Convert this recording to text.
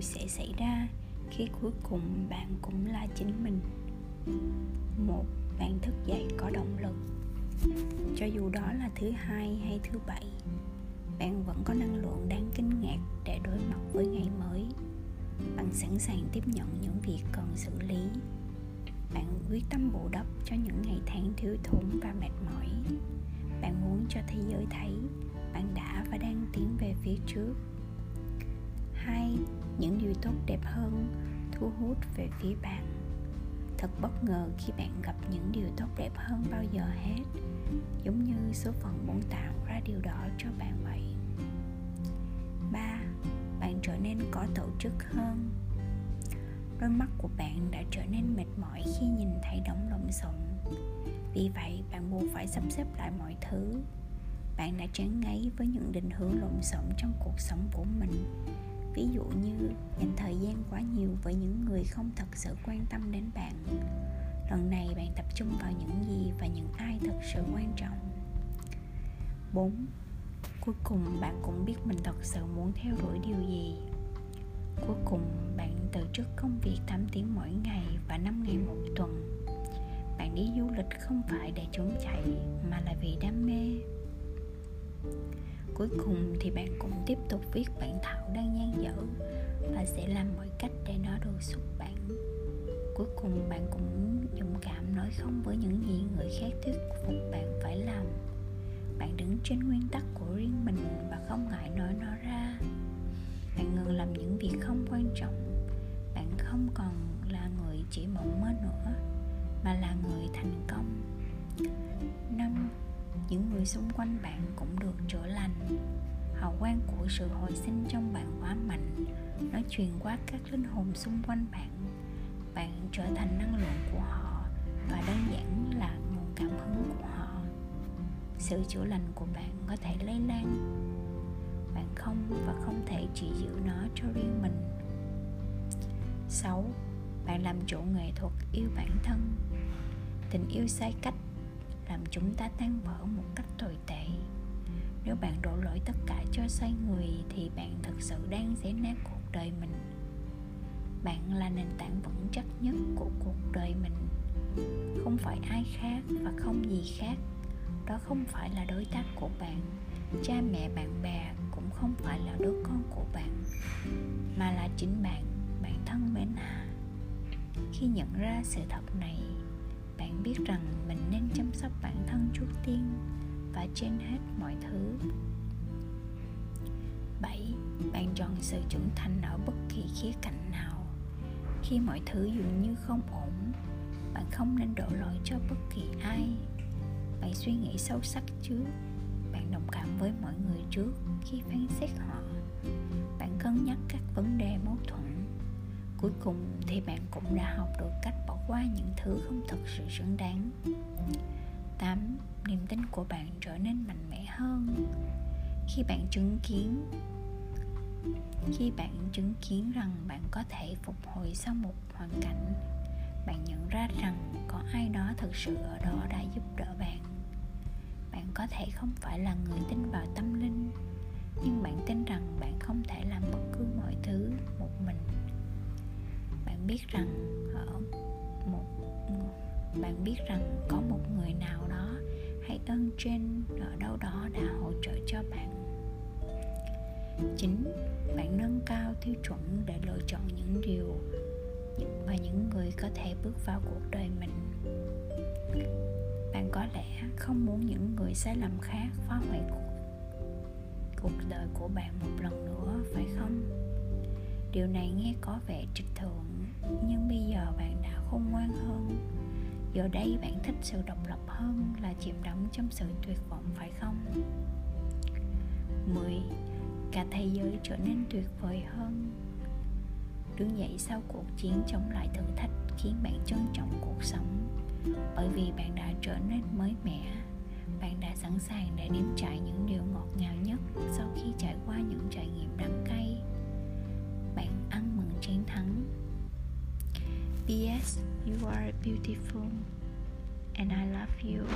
sẽ xảy ra khi cuối cùng bạn cũng là chính mình. Một, bạn thức dậy có động lực. Cho dù đó là thứ hai hay thứ bảy, bạn vẫn có năng lượng đáng kinh ngạc để đối mặt với ngày mới. Bạn sẵn sàng tiếp nhận những việc cần xử lý. Bạn quyết tâm bù đắp cho những ngày tháng thiếu thốn và mệt mỏi. Bạn muốn cho thế giới thấy bạn đã và đang tiến về phía trước hai những điều tốt đẹp hơn, thu hút về phía bạn. Thật bất ngờ khi bạn gặp những điều tốt đẹp hơn bao giờ hết, giống như số phận muốn tạo ra điều đó cho bạn vậy. Ba, bạn trở nên có tổ chức hơn. Đôi mắt của bạn đã trở nên mệt mỏi khi nhìn thấy đống lộn xộn. Vì vậy, bạn buộc phải sắp xếp lại mọi thứ. Bạn đã chán ngấy với những định hướng lộn xộn trong cuộc sống của mình ví dụ như dành thời gian quá nhiều với những người không thật sự quan tâm đến bạn lần này bạn tập trung vào những gì và những ai thật sự quan trọng 4. Cuối cùng bạn cũng biết mình thật sự muốn theo đuổi điều gì Cuối cùng, bạn từ chức công việc 8 tiếng mỗi ngày và 5 ngày cuối cùng thì bạn cũng tiếp tục viết bản thảo đang dang dở và sẽ làm mọi cách để nó được xuất bản cuối cùng bạn cũng dũng cảm nói không với những gì người khác thuyết phục bạn phải làm. Bạn đứng trên nguyên tắc của riêng mình và không ngại nói nó ra. Bạn ngừng làm những việc không quan trọng. Bạn không còn là người chỉ mộng mơ nữa, mà là người thành công. Năm những người xung quanh bạn cũng được chữa lành. Hào quang của sự hồi sinh trong bạn quá mạnh. Nó truyền qua các linh hồn xung quanh bạn. Bạn trở thành năng lượng của họ và đơn giản là nguồn cảm hứng của họ. Sự chữa lành của bạn có thể lây lan. Bạn không và không thể chỉ giữ nó cho riêng mình. 6. Bạn làm chủ nghệ thuật yêu bản thân. Tình yêu sai cách làm chúng ta tan vỡ một cách tồi tệ. Nếu bạn đổ lỗi tất cả cho sai người thì bạn thực sự đang xé nát cuộc đời mình. Bạn là nền tảng vững chắc nhất của cuộc đời mình. Không phải ai khác và không gì khác. Đó không phải là đối tác của bạn, cha mẹ, bạn bè, cũng không phải là đứa con của bạn, mà là chính bạn Bạn thân mến à. Khi nhận ra sự thật này bạn biết rằng mình nên chăm sóc bản thân trước tiên và trên hết mọi thứ. 7. Bạn chọn sự trưởng thành ở bất kỳ khía cạnh nào. Khi mọi thứ dường như không ổn, Bạn không nên đổ lỗi cho bất kỳ ai. Bạn suy nghĩ sâu sắc trước. Bạn đồng cảm với mọi người trước khi phán xét họ. Bạn cân nhắc các vấn đề mối Cuối cùng thì bạn cũng đã học được cách bỏ qua những thứ không thực sự xứng đáng 8. Niềm tin của bạn trở nên mạnh mẽ hơn Khi bạn chứng kiến, khi bạn chứng kiến rằng bạn có thể phục hồi sau một hoàn cảnh, bạn nhận ra rằng có ai đó thực sự ở đó đã giúp đỡ bạn bạn có thể không phải là người tin vào tâm linh biết rằng ở một bạn biết rằng có một người nào đó hay ơn trên ở đâu đó đã hỗ trợ cho bạn. Chính bạn nâng cao tiêu chuẩn để lựa chọn những điều và những người có thể bước vào cuộc đời mình. Bạn có lẽ không muốn những người sai lầm khác phá hủy cuộc, cuộc đời của bạn một lần nữa phải không? Điều này nghe có vẻ trịch thượng, nhưng bây giờ bạn đã khôn ngoan hơn. Giờ đây bạn thích sự độc lập hơn là chìm đắm trong sự tuyệt vọng, phải không? 10. Cả thế giới trở nên tuyệt vời hơn. Đứng dậy sau cuộc chiến chống lại thử thách khiến bạn trân trọng cuộc sống. Bởi vì bạn đã trở nên mới mẻ, Bạn đã sẵn sàng để nếm trải những điều ngọt ngào nhất sau khi trải qua những trải nghiệm đắng cay bạn ăn mừng chiến thắng P.S. You are beautiful and I love you